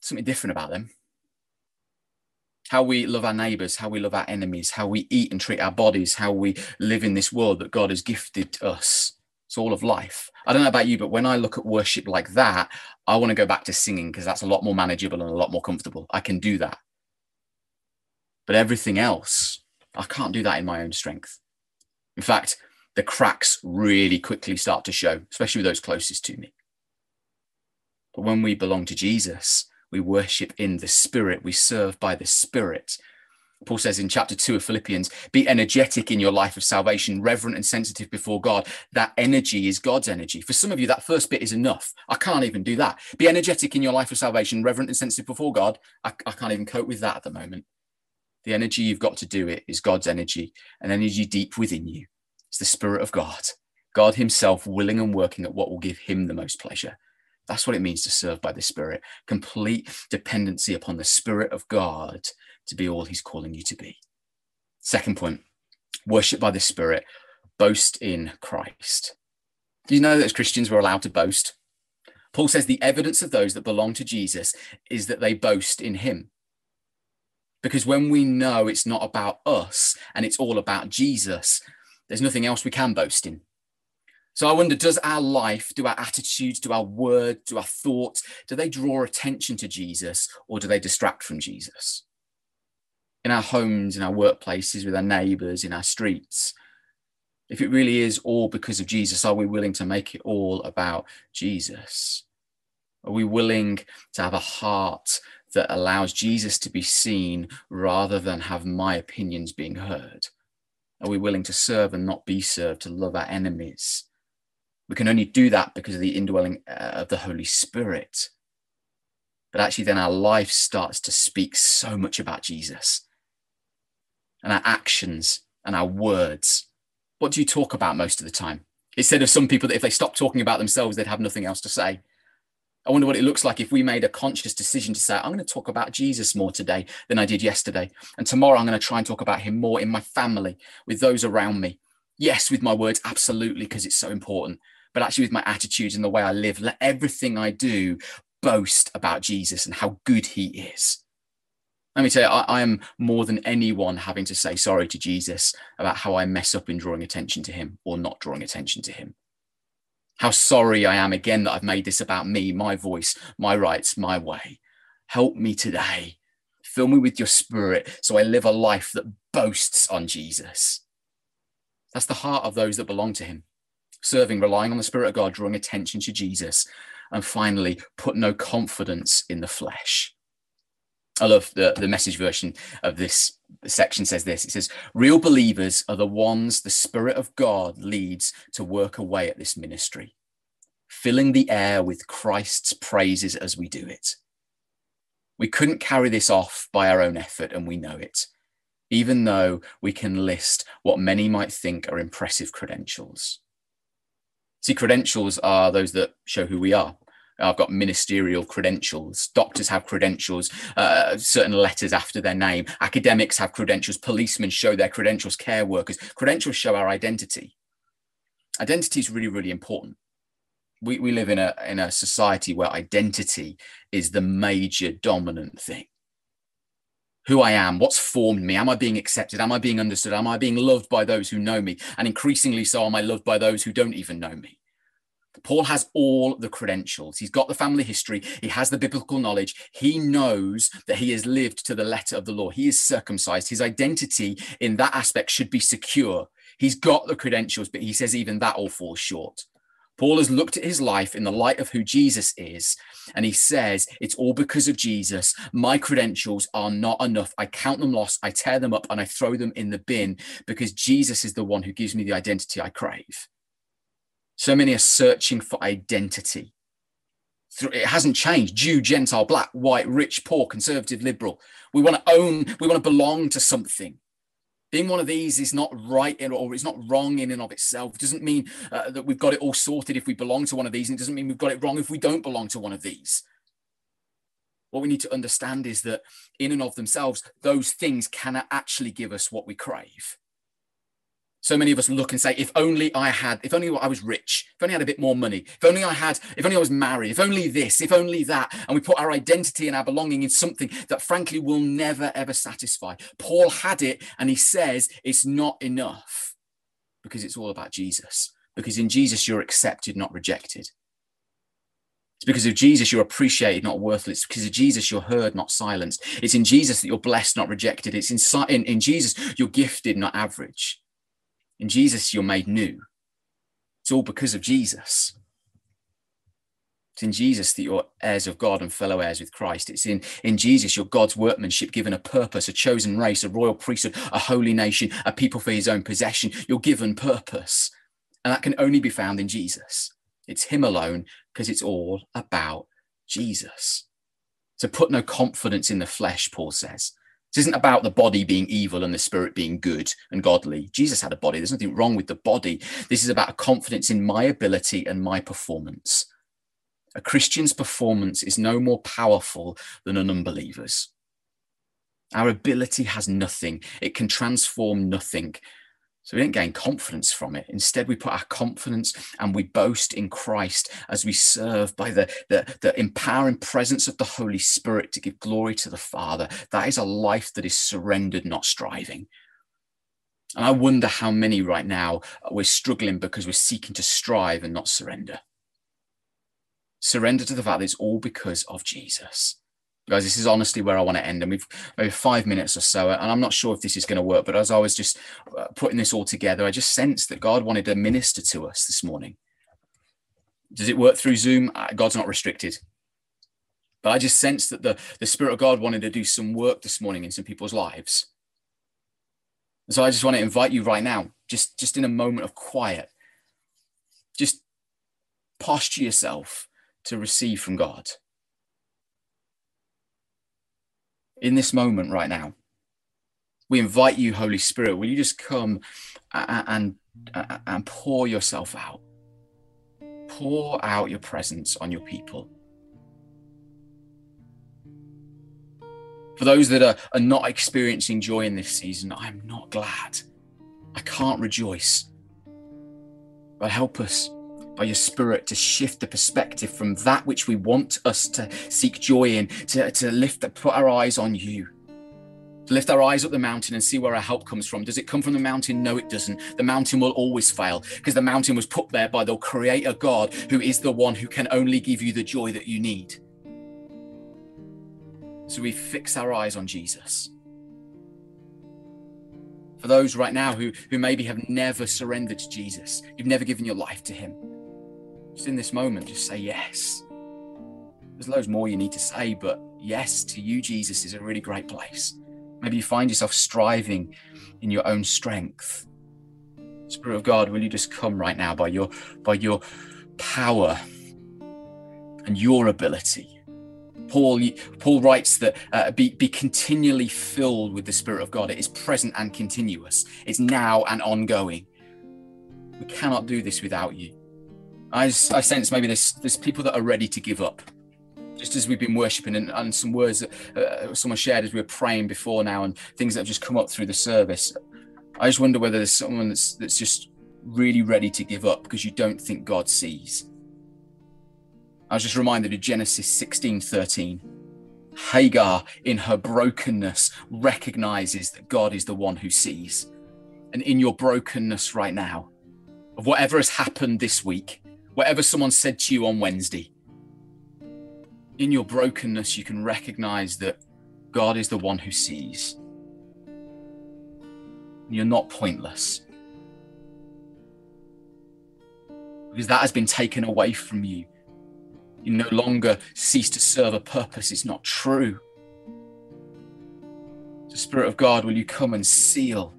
something different about them? How we love our neighbors, how we love our enemies, how we eat and treat our bodies, how we live in this world that God has gifted us. It's all of life. I don't know about you, but when I look at worship like that, I want to go back to singing because that's a lot more manageable and a lot more comfortable. I can do that. But everything else, I can't do that in my own strength. In fact, the cracks really quickly start to show, especially with those closest to me. But when we belong to Jesus, we worship in the Spirit, we serve by the Spirit. Paul says in chapter 2 of Philippians, be energetic in your life of salvation, reverent and sensitive before God. That energy is God's energy. For some of you, that first bit is enough. I can't even do that. Be energetic in your life of salvation, reverent and sensitive before God. I, I can't even cope with that at the moment. The energy you've got to do it is God's energy, an energy deep within you. It's the Spirit of God, God Himself willing and working at what will give Him the most pleasure. That's what it means to serve by the Spirit. Complete dependency upon the Spirit of God to be all He's calling you to be. Second point worship by the Spirit, boast in Christ. Do you know that as Christians we're allowed to boast? Paul says the evidence of those that belong to Jesus is that they boast in Him. Because when we know it's not about us and it's all about Jesus, there's nothing else we can boast in. So I wonder, does our life, do our attitudes, do our words, do our thoughts, do they draw attention to Jesus or do they distract from Jesus? In our homes, in our workplaces, with our neighbors, in our streets. If it really is all because of Jesus, are we willing to make it all about Jesus? Are we willing to have a heart that allows Jesus to be seen rather than have my opinions being heard? Are we willing to serve and not be served, to love our enemies? We can only do that because of the indwelling uh, of the Holy Spirit. But actually, then our life starts to speak so much about Jesus and our actions and our words. What do you talk about most of the time? Said of some people that if they stop talking about themselves, they'd have nothing else to say. I wonder what it looks like if we made a conscious decision to say, I'm going to talk about Jesus more today than I did yesterday. And tomorrow I'm going to try and talk about him more in my family, with those around me. Yes, with my words, absolutely, because it's so important. But actually, with my attitudes and the way I live, let everything I do boast about Jesus and how good he is. Let me tell you, I, I, am more than anyone having to say sorry to Jesus about how I mess up in drawing attention to him or not drawing attention to him. How sorry I am again that I've made this about me, my voice, my rights, my way. Help me today. Fill me with your spirit so I live a life that boasts on Jesus. That's the heart of those that belong to him. Serving, relying on the Spirit of God, drawing attention to Jesus. And finally, put no confidence in the flesh. I love the, the message version of this section says this. It says, real believers are the ones the Spirit of God leads to work away at this ministry, filling the air with Christ's praises as we do it. We couldn't carry this off by our own effort, and we know it, even though we can list what many might think are impressive credentials. See, credentials are those that show who we are. I've got ministerial credentials. Doctors have credentials, uh, certain letters after their name. Academics have credentials. Policemen show their credentials. Care workers. Credentials show our identity. Identity is really, really important. We, we live in a, in a society where identity is the major dominant thing. Who I am, what's formed me, am I being accepted? Am I being understood? Am I being loved by those who know me? And increasingly so, am I loved by those who don't even know me? Paul has all the credentials. He's got the family history. He has the biblical knowledge. He knows that he has lived to the letter of the law. He is circumcised. His identity in that aspect should be secure. He's got the credentials, but he says even that all falls short. Paul has looked at his life in the light of who Jesus is, and he says, It's all because of Jesus. My credentials are not enough. I count them lost, I tear them up, and I throw them in the bin because Jesus is the one who gives me the identity I crave. So many are searching for identity. It hasn't changed. Jew, Gentile, black, white, rich, poor, conservative, liberal. We want to own, we want to belong to something. Being one of these is not right or it's not wrong in and of itself. It doesn't mean uh, that we've got it all sorted if we belong to one of these, and it doesn't mean we've got it wrong if we don't belong to one of these. What we need to understand is that in and of themselves, those things cannot actually give us what we crave so many of us look and say, if only I had, if only I was rich, if only I had a bit more money, if only I had, if only I was married, if only this, if only that. And we put our identity and our belonging in something that frankly will never, ever satisfy. Paul had it and he says it's not enough because it's all about Jesus. Because in Jesus, you're accepted, not rejected. It's because of Jesus you're appreciated, not worthless. It's because of Jesus you're heard, not silenced. It's in Jesus that you're blessed, not rejected. It's in, in, in Jesus you're gifted, not average. In Jesus, you're made new. It's all because of Jesus. It's in Jesus that you're heirs of God and fellow heirs with Christ. It's in, in Jesus, you're God's workmanship, given a purpose, a chosen race, a royal priesthood, a holy nation, a people for his own possession. You're given purpose. And that can only be found in Jesus. It's him alone because it's all about Jesus. So put no confidence in the flesh, Paul says. This isn't about the body being evil and the spirit being good and godly. Jesus had a body. There's nothing wrong with the body. This is about a confidence in my ability and my performance. A Christian's performance is no more powerful than an unbeliever's. Our ability has nothing, it can transform nothing. So we don't gain confidence from it. Instead, we put our confidence and we boast in Christ as we serve by the, the, the, empowering presence of the Holy Spirit to give glory to the Father. That is a life that is surrendered, not striving. And I wonder how many right now we're struggling because we're seeking to strive and not surrender. Surrender to the fact that it's all because of Jesus guys this is honestly where i want to end and we've maybe five minutes or so and i'm not sure if this is going to work but as i was just uh, putting this all together i just sensed that god wanted to minister to us this morning. Does it work through zoom? Uh, god's not restricted. But i just sensed that the, the spirit of god wanted to do some work this morning in some people's lives. So i just want to invite you right now just just in a moment of quiet just posture yourself to receive from god in this moment right now. We invite you, Holy Spirit, will you just come and, and, and pour yourself out? Pour out your presence on your people. For those that are, are not experiencing joy in this season, I'm not glad. I can't rejoice. But help us by your spirit to shift the perspective from that which we want us to seek joy in, to, to lift, put our eyes on you. To lift our eyes up the mountain and see where our help comes from. Does it come from the mountain? No, it doesn't. The mountain will always fail because the mountain was put there by the creator God, who is the one who can only give you the joy that you need. So we fix our eyes on Jesus. For those right now who, who maybe have never surrendered to Jesus, you've never given your life to Him, just in this moment, just say yes. There's loads more you need to say, but yes to you, Jesus, is a really great place. Maybe you find yourself striving in your own strength. Spirit of God, will you just come right now by your by your power and your ability Paul, Paul writes that uh, be, be continually filled with the Spirit of God. It is present and continuous, it's now and ongoing. We cannot do this without you. I, I sense maybe there's, there's people that are ready to give up. Just as we've been worshiping, and, and some words that uh, someone shared as we were praying before now, and things that have just come up through the service. I just wonder whether there's someone that's, that's just really ready to give up because you don't think God sees I was just reminded of Genesis 16 13. Hagar, in her brokenness, recognizes that God is the one who sees. And in your brokenness right now, of whatever has happened this week, whatever someone said to you on Wednesday, in your brokenness, you can recognize that God is the one who sees. You're not pointless. Because that has been taken away from you you no longer cease to serve a purpose It's not true. The Spirit of God, will you come and seal?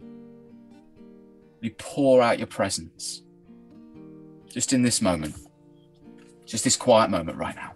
Will you pour out your presence just in this moment, just this quiet moment right now?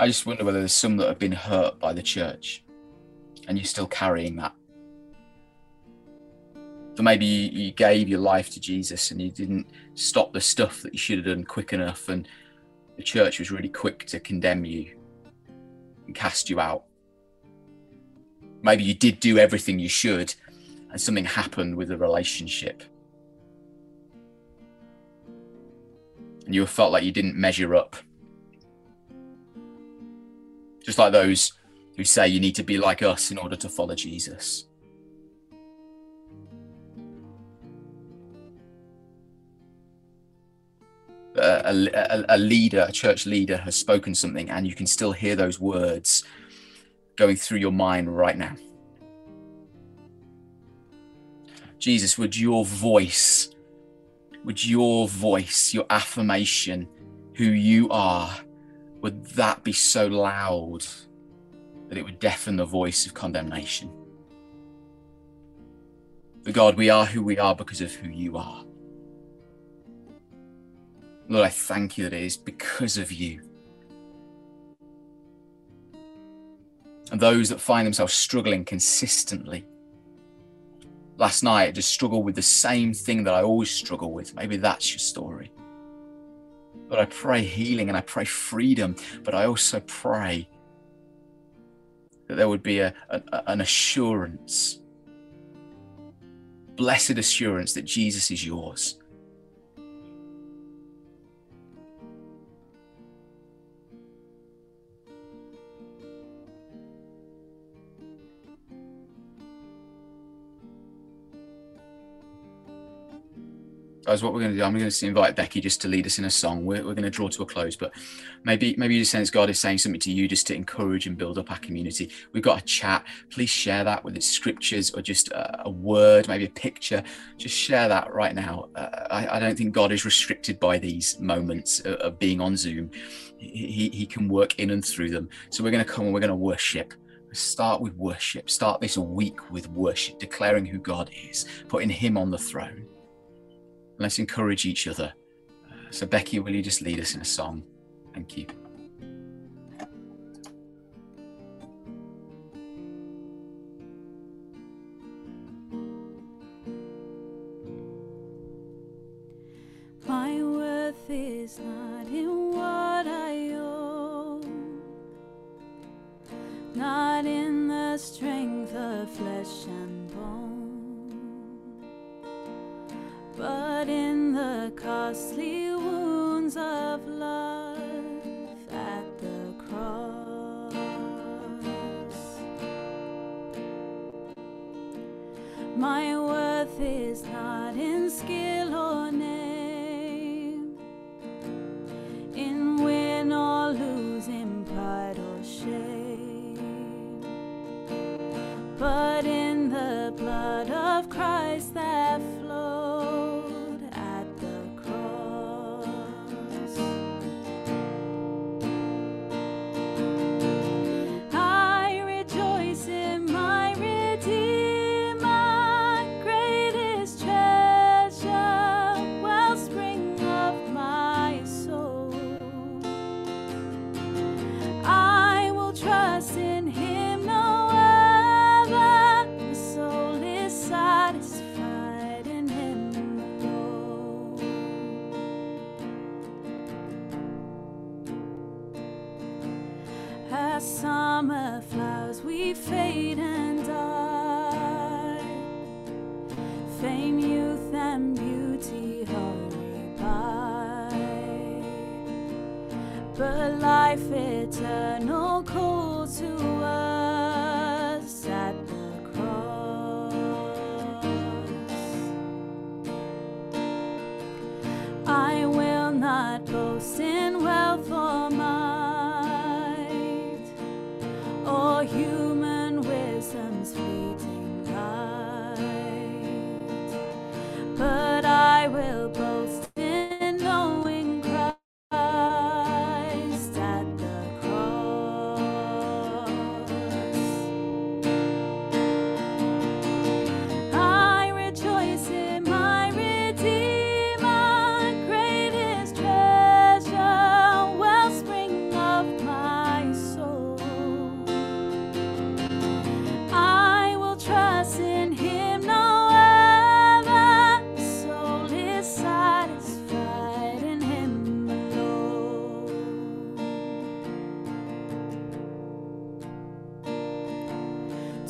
I just wonder whether there's some that have been hurt by the church and you're still carrying that. So maybe you, gave your life to Jesus and you didn't stop the stuff that you should have done quick enough, and the church was really quick to condemn you and cast you out. Maybe you did do everything you should, and something happened with the relationship. And you felt like you didn't measure up just like those who say you need to be like us in order to follow Jesus. A, a, a, leader, a church leader, has spoken something, and you can still hear those words going through your mind right now. Jesus, would your voice, would your voice, your affirmation, who you are, would that be so loud that it would deafen the voice of condemnation? But God, we are who we are because of who you are. Lord, I thank you that it is because of you. And those that find themselves struggling consistently. Last night, I just struggled with the same thing that I always struggle with. Maybe that's your story. But I pray healing and I pray freedom, but I also pray that there would be a, a, an assurance, blessed assurance that Jesus is yours. Guys, what we're going to do, I'm going to invite Becky just to lead us in a song. We're, we're going to draw to a close, but maybe maybe you sense God is saying something to you just to encourage and build up our community. We've got a chat. Please share that with its scriptures or just a, a word, maybe a picture. Just share that right now. Uh, I, I, don't think God is restricted by these moments of, of being on Zoom. He, he can work in and through them. So we're going to come and we're going to worship. start with worship. Start this week with worship, declaring who God is, putting Him on the throne. Let's encourage each other. Uh, so, Becky, will you just lead us in a song? Thank you. My worth is not in what I own, not in the strength of flesh and bone, but in the costly wounds of love at the cross. My worth is not in skill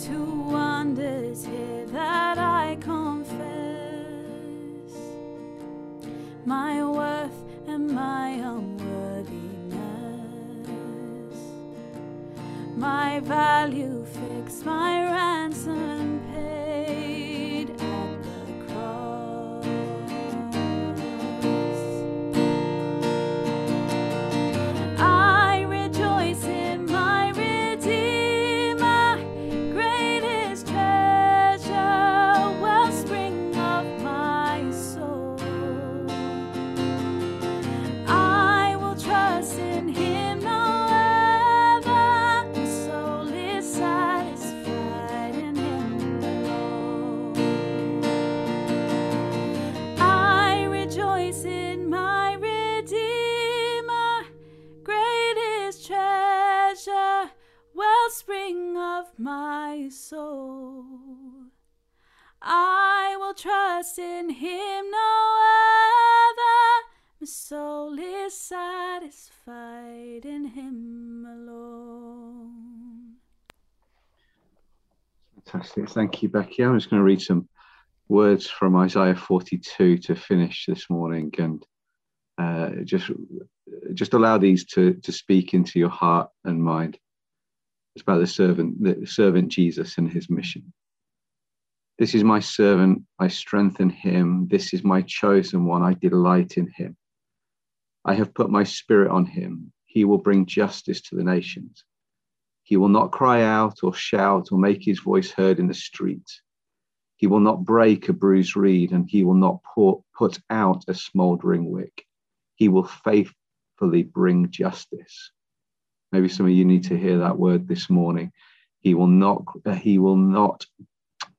Two wonders here that I confess my worth and my unworthiness, my value fixed, my ransom trust in Him no other. My soul is satisfied in Him alone. Fantastic. Thank you, Becky. I'm just going to read some words from Isaiah 42 to finish this morning and uh, just just allow these to, to speak into your heart and mind. It's about the servant, the servant Jesus and his mission. This is my servant, I strengthen him. This is my chosen one, I delight in him. I have put my spirit on him. He will bring justice to the nations. He will not cry out or shout or make his voice heard in the streets. He will not break a bruised reed and he will not pour, put out a smoldering wick. He will faithfully bring justice. Maybe some of you need to hear that word this morning. He will not. He will not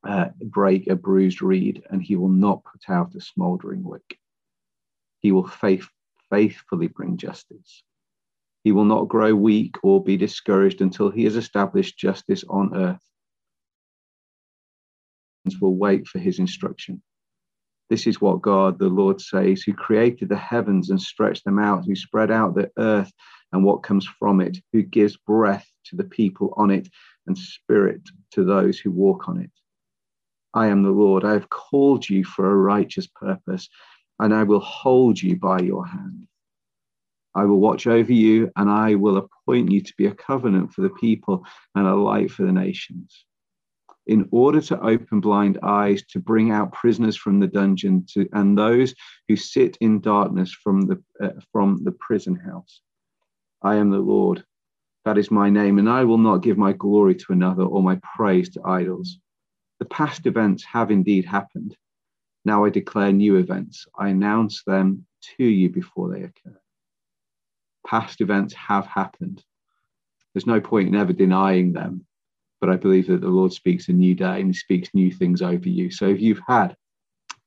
uh, break a bruised reed, and he will not put out a smouldering wick. He will faith, faithfully bring justice. He will not grow weak or be discouraged until he has established justice on earth. Will wait for his instruction. This is what God, the Lord, says, who created the heavens and stretched them out, who spread out the earth and what comes from it, who gives breath to the people on it and spirit to those who walk on it. I am the Lord. I have called you for a righteous purpose, and I will hold you by your hand. I will watch over you, and I will appoint you to be a covenant for the people and a light for the nations. In order to open blind eyes, to bring out prisoners from the dungeon, to, and those who sit in darkness from the, uh, from the prison house. I am the Lord. That is my name, and I will not give my glory to another or my praise to idols. The past events have indeed happened. Now I declare new events. I announce them to you before they occur. Past events have happened. There's no point in ever denying them, but I believe that the Lord speaks a new day and He speaks new things over you. So if you've had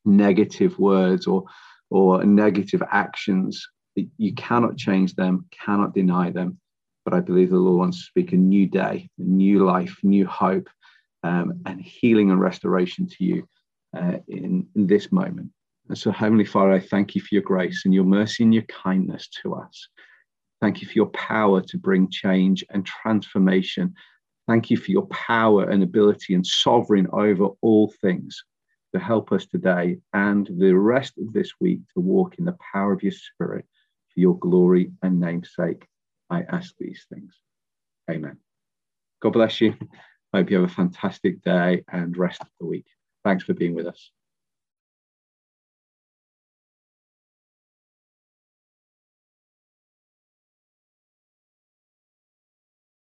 negative words or or negative actions, you cannot change them, cannot deny them. But I believe the Lord wants to speak a new day, a new life, new hope, um, and healing and restoration to you uh, in, in this moment. And so, Heavenly Father, I thank you for your grace and your mercy and your kindness to us. Thank you for your power to bring change and transformation. Thank you for your power and ability and sovereign over all things to help us today and the rest of this week to walk in the power of your Spirit for your glory and namesake. I ask these things. Amen. God bless you. Hope you have a fantastic day and rest of the week. Thanks for being with us.